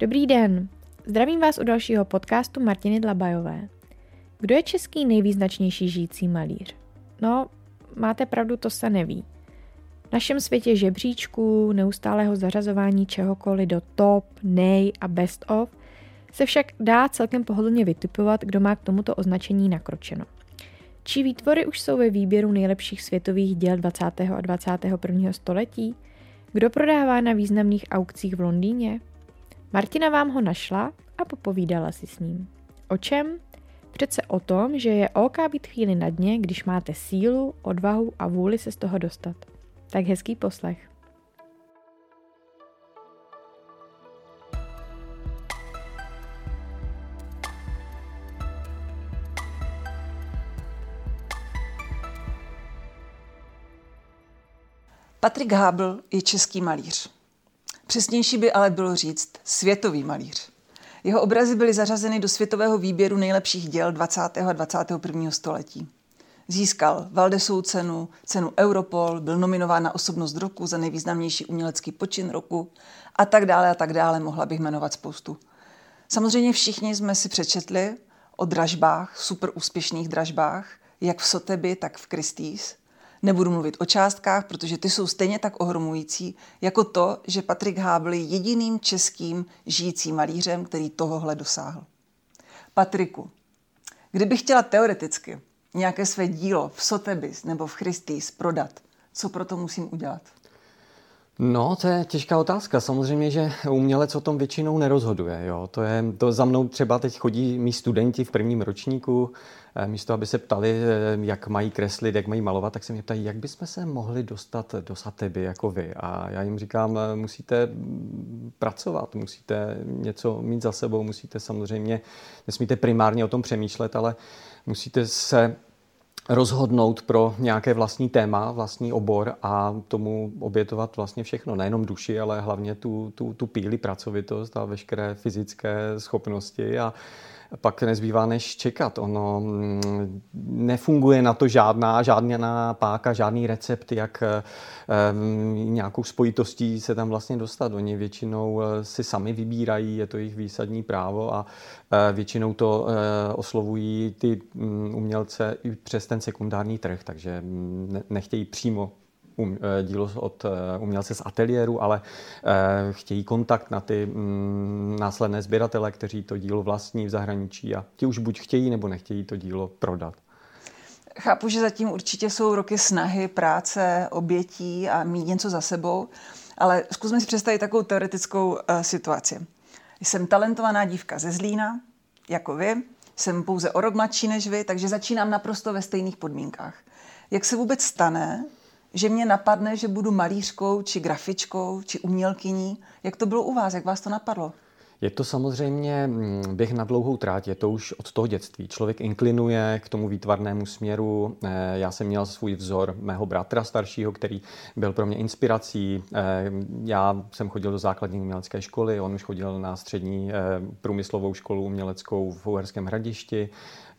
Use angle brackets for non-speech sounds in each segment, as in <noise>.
Dobrý den, zdravím vás u dalšího podcastu Martiny Dlabajové. Kdo je český nejvýznačnější žijící malíř? No, máte pravdu, to se neví. V našem světě žebříčků, neustálého zařazování čehokoliv do top, nej a best of se však dá celkem pohodlně vytipovat, kdo má k tomuto označení nakročeno. Čí výtvory už jsou ve výběru nejlepších světových děl 20. a 21. století? Kdo prodává na významných aukcích v Londýně? Martina vám ho našla a popovídala si s ním. O čem? Přece o tom, že je OK být chvíli na dně, když máte sílu, odvahu a vůli se z toho dostat. Tak hezký poslech. Patrik Hábl je český malíř. Přesnější by ale bylo říct světový malíř. Jeho obrazy byly zařazeny do světového výběru nejlepších děl 20. a 21. století. Získal Valdesou cenu, cenu Europol, byl nominován na osobnost roku za nejvýznamnější umělecký počin roku a tak dále a tak dále, mohla bych jmenovat spoustu. Samozřejmě všichni jsme si přečetli o dražbách, super úspěšných dražbách, jak v Sotebi, tak v Christie's – Nebudu mluvit o částkách, protože ty jsou stejně tak ohromující, jako to, že Patrik Hábl je jediným českým žijícím malířem, který tohohle dosáhl. Patriku, kdybych chtěla teoreticky nějaké své dílo v Sotheby's nebo v Christie's prodat, co pro to musím udělat? No, to je těžká otázka. Samozřejmě, že umělec o tom většinou nerozhoduje. Jo. To, je, to za mnou třeba teď chodí mý studenti v prvním ročníku, eh, místo aby se ptali, eh, jak mají kreslit, jak mají malovat, tak se mě ptají, jak bychom se mohli dostat do Sateby jako vy. A já jim říkám, eh, musíte pracovat, musíte něco mít za sebou, musíte samozřejmě, nesmíte primárně o tom přemýšlet, ale musíte se rozhodnout pro nějaké vlastní téma, vlastní obor a tomu obětovat vlastně všechno. Nejenom duši, ale hlavně tu, tu, tu píli, pracovitost a veškeré fyzické schopnosti a pak nezbývá než čekat. Ono mm, nefunguje na to žádná, žádná páka, žádný recept, jak um, nějakou spojitostí se tam vlastně dostat. Oni většinou eh, si sami vybírají, je to jejich výsadní právo a uh, většinou to oslovují ty um, umělce i přes ten sekundární trh, takže mm, ne, nechtějí přímo um, dílo od eh, umělce z ateliéru, ale uh, chtějí kontakt na ty um, následné sběratele, kteří to dílo vlastní v zahraničí a ti už buď chtějí nebo nechtějí to dílo prodat. Chápu, že zatím určitě jsou roky snahy, práce, obětí a mít něco za sebou, ale zkusme si představit takovou teoretickou uh, situaci. Jsem talentovaná dívka ze Zlína, jako vy, jsem pouze o rok mladší než vy, takže začínám naprosto ve stejných podmínkách. Jak se vůbec stane, že mě napadne, že budu malířkou, či grafičkou, či umělkyní. Jak to bylo u vás? Jak vás to napadlo? Je to samozřejmě mm, běh na dlouhou tráť, je to už od toho dětství. Člověk inklinuje k tomu výtvarnému směru. Eh, já jsem měl svůj vzor mého bratra staršího, který byl pro mě inspirací. Eh, já jsem chodil do základní umělecké školy, on už chodil na střední eh, průmyslovou školu uměleckou v Uherském hradišti.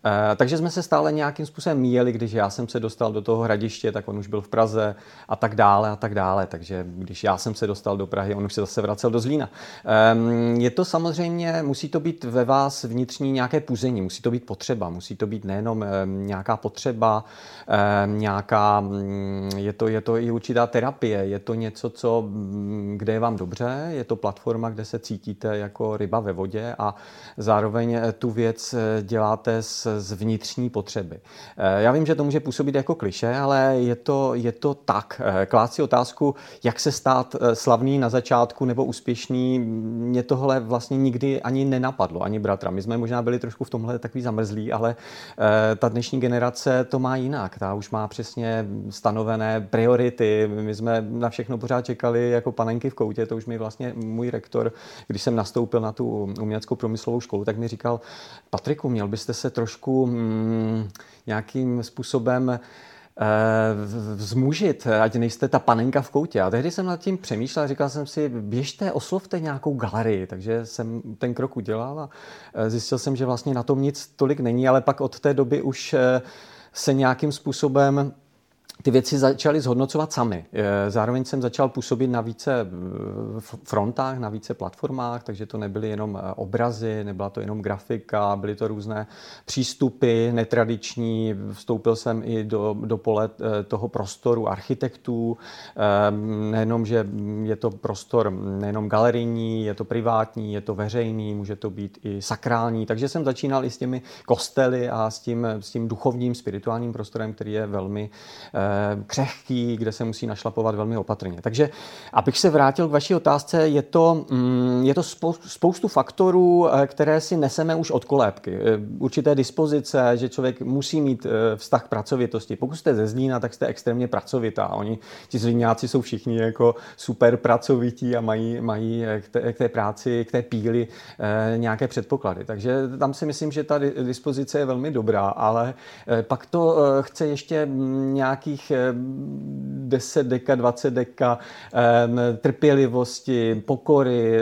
Eh, takže jsme se stále nějakým způsobem míjeli, když já jsem se dostal do toho hradiště, tak on už byl v Praze a tak dále a tak dále. Takže když já jsem se dostal do Prahy, on už se zase vracel do Zlína. Ehm, je to samozřejmě, musí to být ve vás vnitřní nějaké puzení, musí to být potřeba, musí to být nejenom ehm, nějaká potřeba, ehm, nějaká, mm, je to, je to i určitá terapie, je to něco, co, mm, kde je vám dobře, je to platforma, kde se cítíte jako ryba ve vodě a zároveň eh, tu věc eh, děláte s z vnitřní potřeby. Eh, já vím, že to může působit jako kliše, ale je to, je to tak. Eh, klát si otázku, jak se stát eh, slavný na začátku nebo úspěšný, mě tohle vlastně nikdy ani nenapadlo, ani bratra. My jsme možná byli trošku v tomhle takový zamrzlí, ale ta dnešní generace to má jinak. Ta už má přesně stanovené priority. My jsme na všechno pořád čekali jako panenky v koutě. To už mi vlastně můj rektor, když jsem nastoupil na tu uměleckou průmyslovou školu, tak mi říkal, Patriku, měl byste se trošku trošku mm, nějakým způsobem eh, vzmužit, ať nejste ta panenka v koutě. A tehdy jsem nad tím přemýšlel říkal jsem si, běžte, oslovte nějakou galerii. Takže jsem ten krok udělal a eh, zjistil jsem, že vlastně na tom nic tolik není, ale pak od té doby už eh, se nějakým způsobem ty věci začaly zhodnocovat sami. Zároveň jsem začal působit na více frontách, na více platformách, takže to nebyly jenom obrazy, nebyla to jenom grafika, byly to různé přístupy netradiční. Vstoupil jsem i do, do pole eh, toho prostoru architektů. Ehm, nejenom, že je to prostor nejenom galerijní, je to privátní, je to veřejný, může to být i sakrální. Takže jsem začínal i s těmi kostely a s tím, s tím duchovním, spirituálním prostorem, který je velmi eh, křehký, kde se musí našlapovat velmi opatrně. Takže abych se vrátil k vaší otázce, je to, mm, je to spoustu faktorů, eh, které si neseme už od kolébky. Eh, určité dispozice, že člověk musí mít vztah k pracovitosti. Pokud jste ze Zlína, tak jste extrémně pracovitá. Oni, ti Zlíňáci jsou všichni jako super pracovití a mají, mají k, té, k té práci, k té píli nějaké předpoklady. Takže tam si myslím, že ta dispozice je velmi dobrá, ale pak to chce ještě mm, nějakých 10 deka, 20 deka trpělivosti, pokory,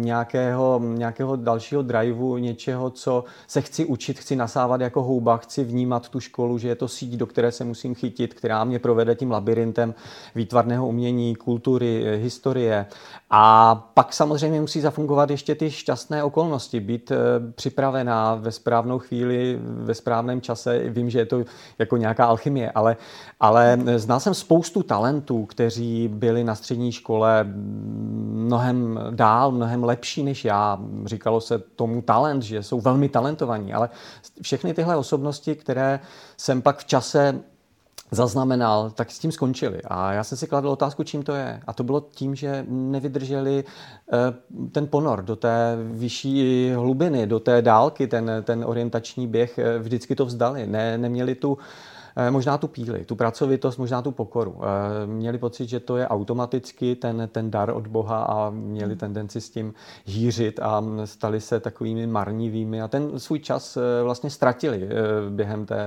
nějakého, nějakého dalšího driveu, něčeho, co se chci učit, chci nasávat jako houba, chci vnímat tu školu, že je to síť, do které se musím chytit, která mě provede tím labirintem výtvarného umění, kultury, eh, historie. A pak samozřejmě musí zafungovat ještě ty šťastné okolnosti, být eh, připravená ve správnou chvíli, ve správném čase. Vím, že je to jako nějaká alchymie, ale, ale znal jsem spoustu talentů, kteří byli na střední škole mnohem dál, mnohem lepší než já. Říkalo se tomu talent, že jsou velmi talentovaní, ale všechny tyhle osobnosti, které jsem pak v čase zaznamenal, tak s tím skončili. A já jsem si kladl otázku, čím to je. A to bylo tím, že nevydrželi eh, ten ponor do té vyšší hlubiny, do té dálky, ten, ten orientační běh, eh, vždycky to vzdali. Ne, neměli tu Eh, možná tu píli, tu pracovitost, možná tu pokoru. Eh, měli pocit, že to je automaticky ten, ten dar od Boha a měli hmm. tendenci s tím hýřit a stali se takovými marnivými a ten svůj čas eh, vlastně ztratili během té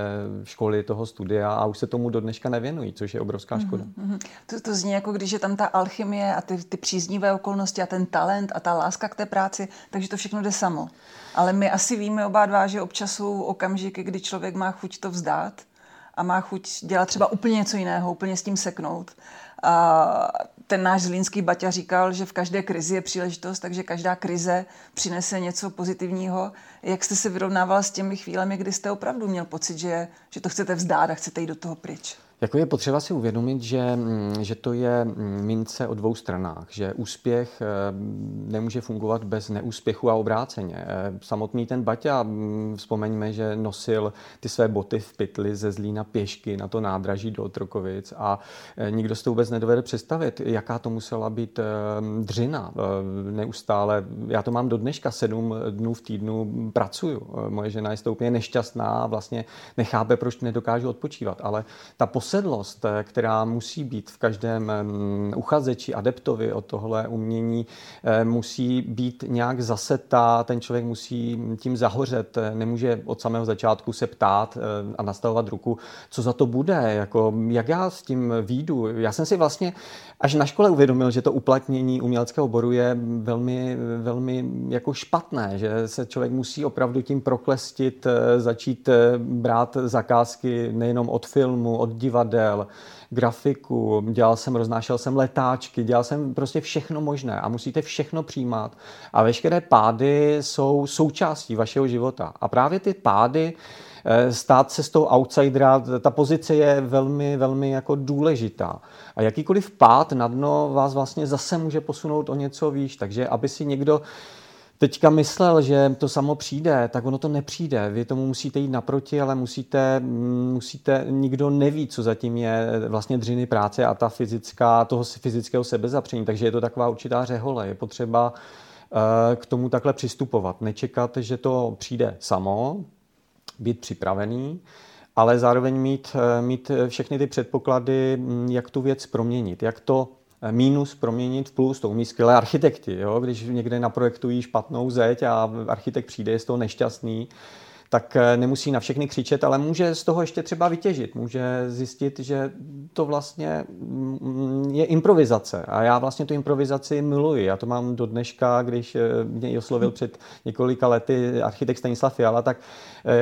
školy, toho studia a už se tomu do dneška nevěnují, což je obrovská mhm, škoda. Mm-hmm. To, to zní jako když je tam ta alchymie a ty, ty příznivé okolnosti a ten talent a ta láska k té práci, takže to všechno jde samo. Ale my asi víme oba dva, že občas jsou okamžiky, kdy člověk má chuť to vzdát a má chuť dělat třeba úplně něco jiného, úplně s tím seknout. A ten náš zlínský Baťa říkal, že v každé krizi je příležitost, takže každá krize přinese něco pozitivního. Jak jste se vyrovnával s těmi chvílemi, kdy jste opravdu měl pocit, že, že to chcete vzdát a chcete jít do toho pryč? Jako je potřeba si uvědomit, že, mm, že to je mm, mince o dvou stranách, že úspěch eh, nemůže fungovat bez neúspěchu a obráceně. Eh, samotný ten Baťa, mm, vzpomeňme, že nosil ty své boty v pytli ze Zlína pěšky na to nádraží do Otrokovic a eh, nikdo si to vůbec nedovede představit, jaká to musela být dřina. Neustále, já to mám do dneška, sedm dnů v týdnu pracuju. Moje žena je stoupně nešťastná a vlastně nechápe, proč nedokážu odpočívat, ale ta posedlost, eh, která musí být v každém mm, uchazeči, adeptovi o tohle umění, eh, musí být nějak zasetá, ten člověk musí tím zahořet, eh, nemůže od samého začátku se ptát a nastavovat ruku, co za to bude, jako, jak já s tím výjdu. Já jsem si vlastně až na škole uvědomil, že to uplatnění uměleckého oboru je velmi, velmi jako špatné, že se člověk musí opravdu tím proklestit, začít brát zakázky nejenom od filmu, od divadel, grafiku, dělal jsem, roznášel jsem letáčky, dělal jsem prostě všechno možné a musíte všechno přijímat. A veškeré pády jsou součástí vašeho života. A právě ty pády, eh, stát se z toho outsidera, ta pozice je velmi, velmi jako důležitá. A jakýkoliv pád na dno vás vlastně zase může posunout o něco výš. Takže aby si někdo teďka myslel, že to samo přijde, tak ono to nepřijde. Vy tomu musíte jít naproti, ale musíte, musíte nikdo neví, co zatím je vlastně dřiny práce a ta fyzická, toho fyzického sebezapření. Takže je to taková určitá řehole. Je potřeba eh, k tomu takhle přistupovat. Nečekat, že to přijde samo, být připravený, ale zároveň mít, eh, mít všechny ty předpoklady, jak tu věc proměnit, jak to mínus proměnit v plus. To umí skvělé architekti. Jo? Když někde naprojektují špatnou zeď a architekt přijde, je z toho nešťastný, tak eh, nemusí na všechny křičet, ale může z toho ještě třeba vytěžit. Může zjistit, že to vlastně mm, je improvizace. A já vlastně tu improvizaci miluji. Já to mám do dneška, když mě oslovil před několika lety architekt Stanislav Fiala, tak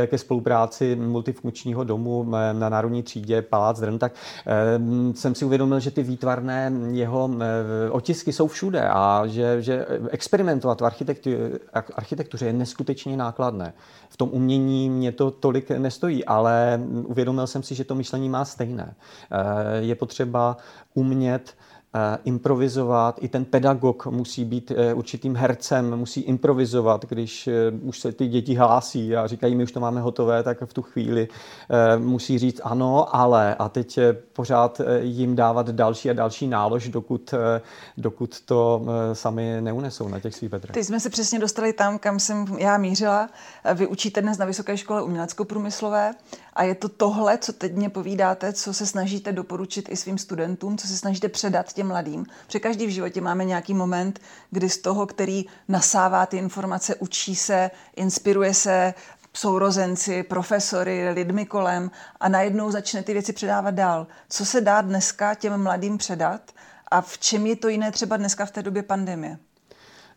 ke spolupráci multifunkčního domu na Národní třídě Palác Drn, tak jsem si uvědomil, že ty výtvarné jeho otisky jsou všude a že, že experimentovat v architektuře je neskutečně nákladné. V tom umění mě to tolik nestojí, ale uvědomil jsem si, že to myšlení má stejné. Eh, je potřeba umět improvizovat. I ten pedagog musí být eh, určitým hercem, musí improvizovat, když eh, už se ty děti hlásí a říkají, my už to máme hotové, tak v tu chvíli musí říct ano, ale a teď pořád jim dávat další a další nálož, dokud, dokud to sami neunesou na těch svých bedrech. Teď jsme se přesně dostali tam, kam jsem já mířila. Vy učíte dnes na Vysoké škole umělecko-průmyslové a je to tohle, co teď mě povídáte, co se snažíte doporučit i svým studentům, co se snažíte předat těm mladým. Protože každý v životě máme nějaký moment, kdy z toho, který nasává ty informace, učí se, inspiruje se, sourozenci, profesory, lidmi kolem a najednou začne ty věci předávat dál. Co se dá dneska těm mladým předat a v čem je to jiné třeba dneska v té době pandemie?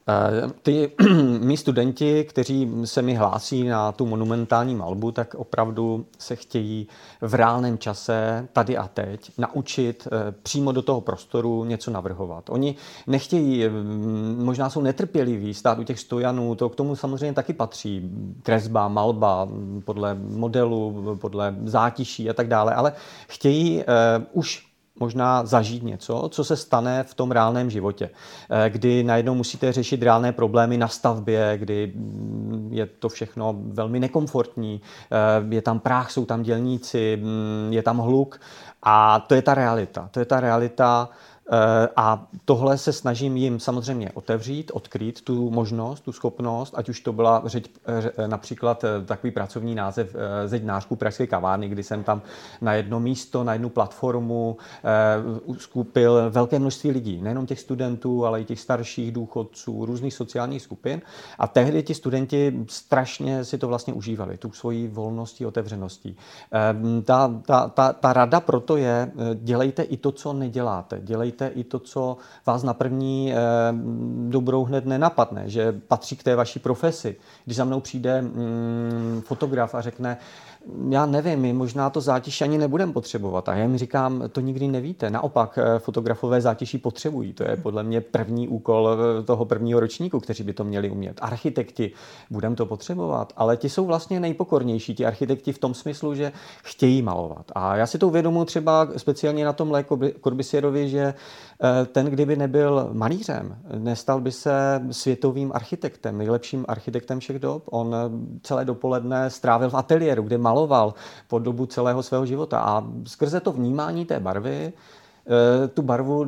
Eh, ty <clears throat> mý studenti, kteří se mi hlásí na tu monumentální malbu, tak opravdu se chtějí v reálném čase, tady a teď, naučit eh, přímo do toho prostoru něco navrhovat. Oni nechtějí, mm, možná jsou netrpěliví stát u těch stojanů, to k tomu samozřejmě taky patří. Kresba, malba, podle modelu, podle zátiší a tak dále, ale chtějí už možná zažít něco, co se stane v tom reálném životě, eh, kdy najednou musíte řešit reálné problémy na stavbě, kdy mm, je to všechno velmi nekomfortní, eh, je tam práh, jsou tam dělníci, mm, je tam hluk a to je ta realita. To je ta realita, a tohle se snažím jim samozřejmě otevřít, odkrýt tu možnost, tu schopnost, ať už to byla řeď, eh, například eh, takový pracovní název zeď nářků Pražské kavárny, kdy jsem tam na jedno místo, na jednu platformu skupil velké množství lidí, nejenom těch studentů, ale i těch starších důchodců, různých sociálních skupin. A tehdy ti studenti strašně si to vlastně užívali, tu svoji volností, otevřeností. Ta, ta, ta, ta rada proto je, dělejte i to, co neděláte. Dělejte dělejte i to, co vás na první eh, dobrou hned nenapadne, že patří k té vaší profesi. Když za mnou přijde mm, fotograf a řekne, já nevím, my možná to zátiž ani nebudeme potřebovat. A já jim říkám, to nikdy nevíte. Naopak, eh, fotografové zátiší potřebují. To je podle mě první úkol eh, toho prvního ročníku, kteří by to měli umět. Architekti, budeme to potřebovat, ale ti jsou vlastně nejpokornější, ti architekti v tom smyslu, že chtějí malovat. A já si to uvědomuji třeba speciálně na tom Lé že ten, kdyby nebyl malířem, nestal by se světovým architektem, nejlepším architektem všech dob. On celé dopoledne strávil v ateliéru, kde mal maloval po dobu celého svého života. A skrze to vnímání té barvy eh, tu barvu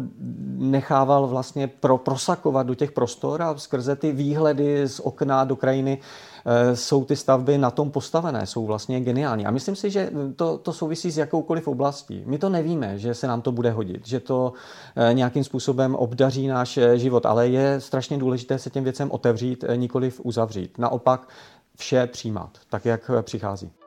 nechával vlastně pro, prosakovat do těch prostor a skrze ty výhledy z okna do krajiny eh, jsou ty stavby na tom postavené, jsou vlastně geniální. A myslím si, že to, to souvisí s jakoukoliv oblastí. My to nevíme, že se nám to bude hodit, že to eh, nějakým způsobem obdaří náš život, ale je strašně důležité se těm věcem otevřít, nikoliv uzavřít. Naopak vše přijímat, tak jak přichází.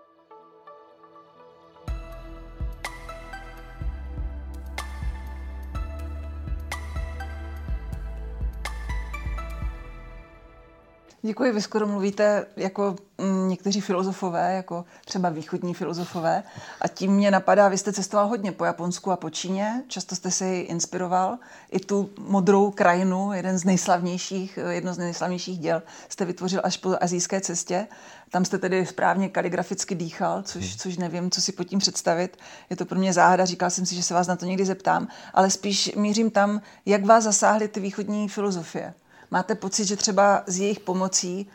Děkuji, vy skoro mluvíte jako mm, někteří filozofové, jako třeba východní filozofové. A tím mě napadá, vy jste cestoval hodně po Japonsku a po Číně, často jste se ji inspiroval. I tu modrou krajinu, jeden z nejslavnějších, jedno z nejslavnějších děl, jste vytvořil až po azijské cestě. Tam jste tedy správně kaligraficky dýchal, což, hmm. což nevím, co si pod tím představit. Je to pro mě záhada, říkal jsem si, že se vás na to někdy zeptám, ale spíš mířím tam, jak vás zasáhly ty východní filozofie. Máte pocit, že třeba s jejich pomocí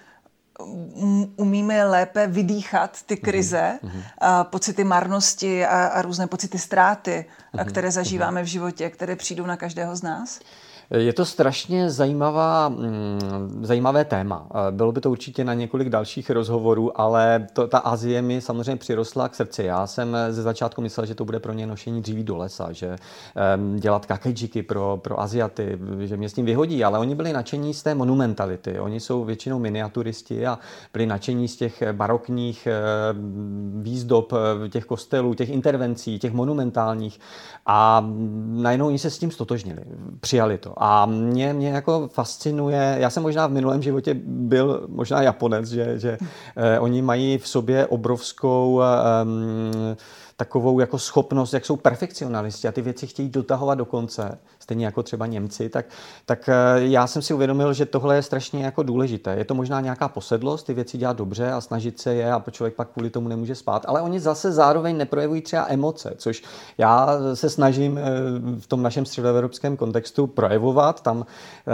umíme lépe vydýchat ty mhm, krize, mm-hmm. a pocity marnosti a, a různé pocity ztráty, mm-hmm. které zažíváme v životě, které přijdou na každého z nás? Je to strašně zajímavá, mm, zajímavé téma. Bylo by to určitě na několik dalších rozhovorů, ale to, ta Azie mi samozřejmě přirostla k srdci. Já jsem ze začátku myslel, že to bude pro ně nošení dříví do lesa, že um, dělat kakejčiky pro, pro Aziaty, že mě s tím vyhodí, ale oni byli nadšení z té monumentality. Oni jsou většinou miniaturisti a byli nadšení z těch barokních výzdob těch kostelů, těch intervencí, těch monumentálních a najednou oni se s tím stotožnili, přijali to. A mě, mě jako fascinuje, já jsem možná v minulém životě byl možná Japonec, že, že eh, oni mají v sobě obrovskou eh, takovou jako schopnost, jak jsou perfekcionalisti a ty věci chtějí dotahovat do konce, stejně jako třeba Němci, tak, tak eh, já jsem si uvědomil, že tohle je strašně jako důležité. Je to možná nějaká posedlost, ty věci dělat dobře a snažit se je a člověk pak kvůli tomu nemůže spát, ale oni zase zároveň neprojevují třeba emoce, což já se snažím eh, v tom našem středoevropském kontextu projevovat, tam,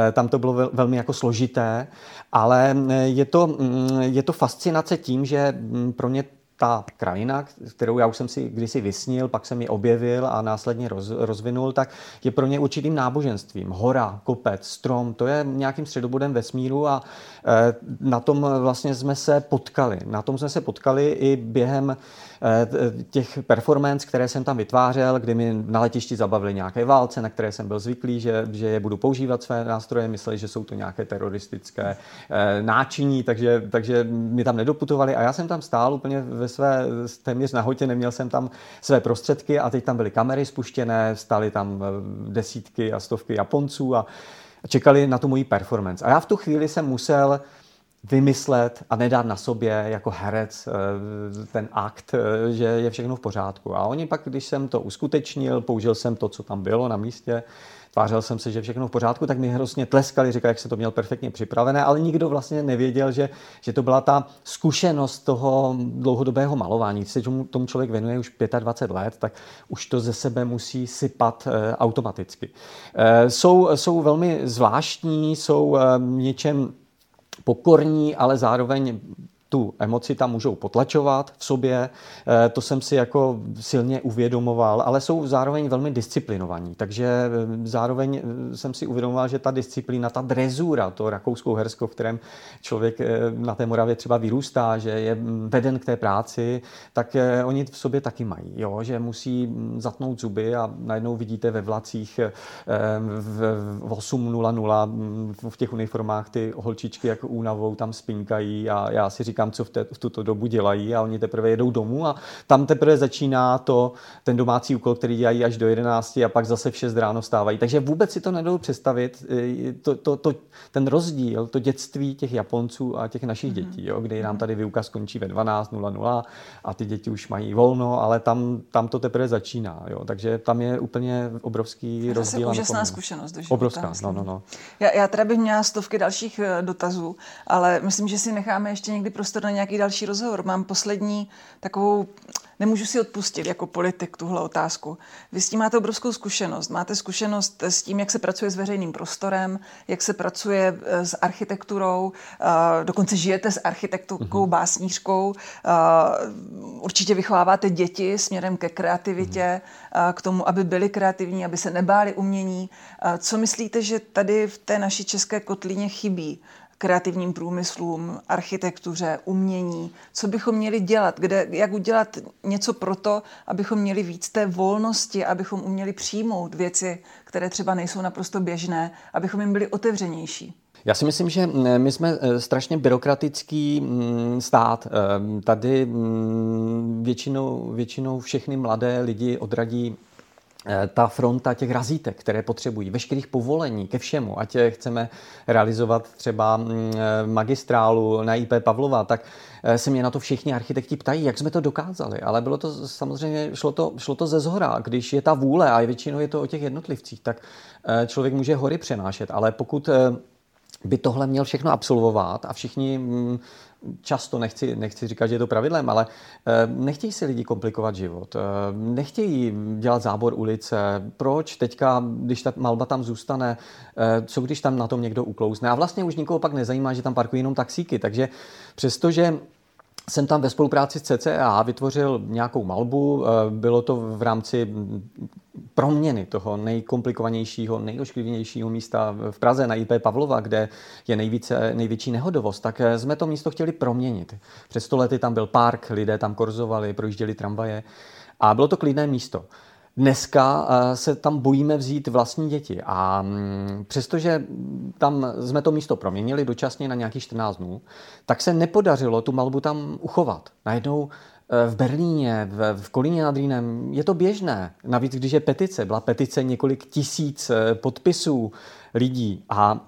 eh, tam to bylo velmi jako složité, ale je to, mm, je to fascinace tím, že mm, pro ně ta krajina, kterou já už jsem si kdysi vysnil, pak jsem ji objevil a následně roz, rozvinul, tak je pro ně určitým náboženstvím. Hora, kopec, strom, to je nějakým středobodem vesmíru a e, na tom vlastně jsme se potkali. Na tom jsme se potkali i během Eh, těch performance, které jsem tam vytvářel, kdy mi na letišti zabavili nějaké válce, na které jsem byl zvyklý, že, že je budu používat své nástroje, mysleli, že jsou to nějaké teroristické eh, náčiní, takže, takže mi tam nedoputovali a já jsem tam stál úplně ve své téměř nahotě, neměl jsem tam své prostředky a teď tam byly kamery spuštěné, stály tam eh, desítky a stovky Japonců a čekali na tu moji performance. A já v tu chvíli jsem musel vymyslet a nedát na sobě jako herec eh, ten akt, eh, že je všechno v pořádku. A oni pak, když jsem to uskutečnil, použil jsem to, co tam bylo na místě, tvářil jsem se, že všechno v pořádku, tak mi hrozně tleskali, říkali, jak se to měl perfektně připravené, ale nikdo vlastně nevěděl, že, že to byla ta zkušenost toho dlouhodobého malování. Když se tomu, tomu člověk věnuje už 25 let, tak už to ze sebe musí sypat e, automaticky. E, jsou, jsou velmi zvláštní, jsou e, něčem pokorní, ale zároveň tu emoci tam můžou potlačovat v sobě, eh, to jsem si jako silně uvědomoval, ale jsou zároveň velmi disciplinovaní, takže eh, zároveň eh, jsem si uvědomoval, že ta disciplína, ta drezura, to rakouskou hersko, v kterém člověk na té Moravě třeba vyrůstá, že je mm, veden k té práci, tak oni v sobě taky mají, jo? že musí mm, zatnout zuby a najednou vidíte ve vlacích v 8.00 mm, v těch uniformách ty holčičky jako únavou tam spinkají a já si říkám, říkám, co v, té, v tuto dobu dělají a oni teprve jedou domů a tam teprve začíná to, ten domácí úkol, který dělají až do 11 a pak zase v 6 ráno stávají. Takže vůbec si to nedou představit, e, to, to, to, ten rozdíl, to dětství těch Japonců a těch našich mm-hmm. dětí, jo, kdy nám tady výuka skončí ve 12.00 a ty děti už mají volno, ale tam, tam to teprve začíná. Jo. Takže tam je úplně obrovský rozdíl. To je úžasná zkušenost do života, Obrovská, no, no, no. Já, já teda bych měla stovky dalších e, dotazů, ale myslím, že si necháme ještě někdy prostě prostor na nějaký další rozhovor. Mám poslední takovou, nemůžu si odpustit jako politik tuhle otázku. Vy s tím máte obrovskou zkušenost. Máte zkušenost s tím, jak se pracuje s veřejným prostorem, jak se pracuje eh, s architekturou, eh, dokonce žijete s architekturkou, mm-hmm. básnířkou, eh, určitě vychováváte děti směrem ke kreativitě, mm-hmm. k tomu, aby byli kreativní, aby se nebáli umění. Co myslíte, že tady v té naší české kotlíně chybí? Kreativním průmyslům, architektuře, umění, co bychom měli dělat, kde, jak udělat něco pro to, abychom měli víc té volnosti, abychom uměli přijmout věci, které třeba nejsou naprosto běžné, abychom jim byli otevřenější. Já si myslím, že my jsme eh, strašně byrokratický mm, stát. Eh, tady mm, většinou, většinou všechny mladé lidi odradí ta fronta těch razítek, které potřebují, veškerých povolení ke všemu, ať chceme realizovat třeba mm, eh, magistrálu na IP Pavlova, tak eh, se mě na to všichni architekti ptají, jak jsme to dokázali. Ale bylo to samozřejmě, šlo to, šlo to ze zhora. Když je ta vůle, a většinou je to o těch jednotlivcích, tak člověk může hory přenášet. Ale pokud by tohle měl všechno absolvovat a všichni mm, často, nechci, nechci říkat, že je to pravidlem, ale eh, nechtějí si lidi komplikovat život. Eh, nechtějí dělat zábor ulice. Proč teďka, když ta malba tam zůstane, eh, co když tam na tom někdo uklouzne? A vlastně už nikoho pak nezajímá, že tam parkují jenom taxíky. Takže přestože jsem tam ve spolupráci s CCA vytvořil nějakou malbu. Eh, bylo to v rámci proměny toho nejkomplikovanějšího, nejošklivějšího místa v Praze na IP Pavlova, kde je nejvíce, největší nehodovost, tak eh, jsme to místo chtěli proměnit. Před sto lety tam byl park, lidé tam korzovali, projížděli tramvaje a bylo to klidné místo. Dneska eh, se tam bojíme vzít vlastní děti a mm, přestože tam jsme to místo proměnili dočasně na nějakých 14 dnů, tak se nepodařilo tu malbu tam uchovat. Najednou eh, v Berlíně, v, Kolíně nad Rýnem je to běžné. Navíc, když je petice, byla petice několik tisíc eh, podpisů lidí a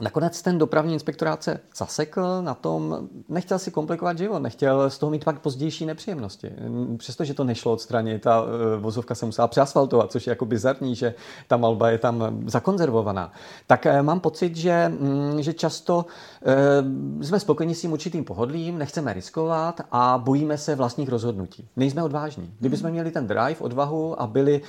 Nakonec ten dopravní inspektorát se zasekl na tom, nechtěl si komplikovat život, nechtěl z toho mít pak pozdější nepříjemnosti. Přestože to nešlo odstranit, ta e, vozovka se musela přeasfaltovat, což je jako bizarní, že ta malba je tam zakonzervovaná. Tak e, mám pocit, že, mm, že často e, jsme spokojeni s tím určitým pohodlím, nechceme riskovat a bojíme se vlastních rozhodnutí. Nejsme odvážní. Kdybychom hmm. měli ten drive, odvahu a byli,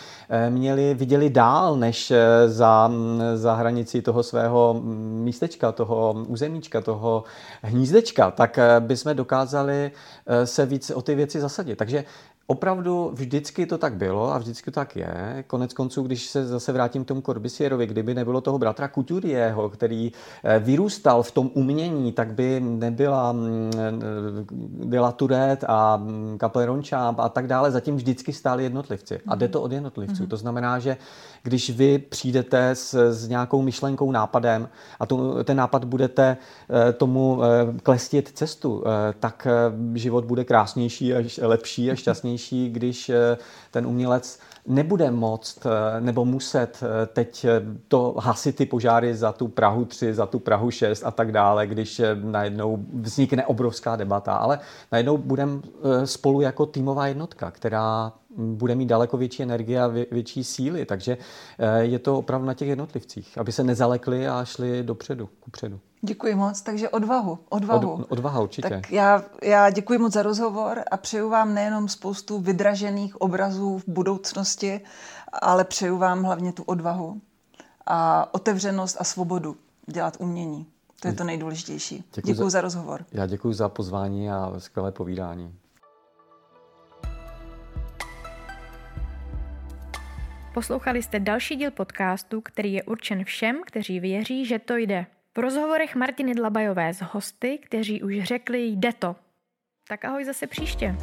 měli, viděli dál než za, za hranici toho svého místečka, toho územíčka, toho hnízdečka, tak eh, bychom dokázali eh, se víc o ty věci zasadit. Takže Opravdu vždycky to tak bylo a vždycky to tak je. Konec konců, když se zase vrátím k tomu Corbisierovi, kdyby nebylo toho bratra Couturieho, který eh, vyrůstal v tom umění, tak by nebyla mm, byla Turet a mm, Kaplerončáb a tak dále. Zatím vždycky stáli jednotlivci. A jde to od jednotlivců. Mm-hmm. To znamená, že když vy přijdete s, s nějakou myšlenkou, nápadem a to, ten nápad budete eh, tomu eh, klestit cestu, eh, tak život bude krásnější a lepší a šťastnější, když ten umělec nebude moct nebo muset teď to hasit ty požáry za tu Prahu 3, za tu Prahu 6 a tak dále, když najednou vznikne obrovská debata, ale najednou budeme spolu jako týmová jednotka, která bude mít daleko větší energie a větší síly. Takže eh, je to opravdu na těch jednotlivcích, aby se nezalekli a šli dopředu, kupředu. Děkuji moc, takže odvahu, odvahu. Od, odvaha určitě. Tak já, já děkuji moc za rozhovor a přeju vám nejenom spoustu vydražených obrazů v budoucnosti, ale přeju vám hlavně tu odvahu a otevřenost a svobodu dělat umění. To je to nejdůležitější. Děkuji, děkuji za, za rozhovor. Já děkuji za pozvání a skvělé povídání. Poslouchali jste další díl podcastu, který je určen všem, kteří věří, že to jde. V rozhovorech Martiny Dlabajové s hosty, kteří už řekli jde to. Tak ahoj zase příště.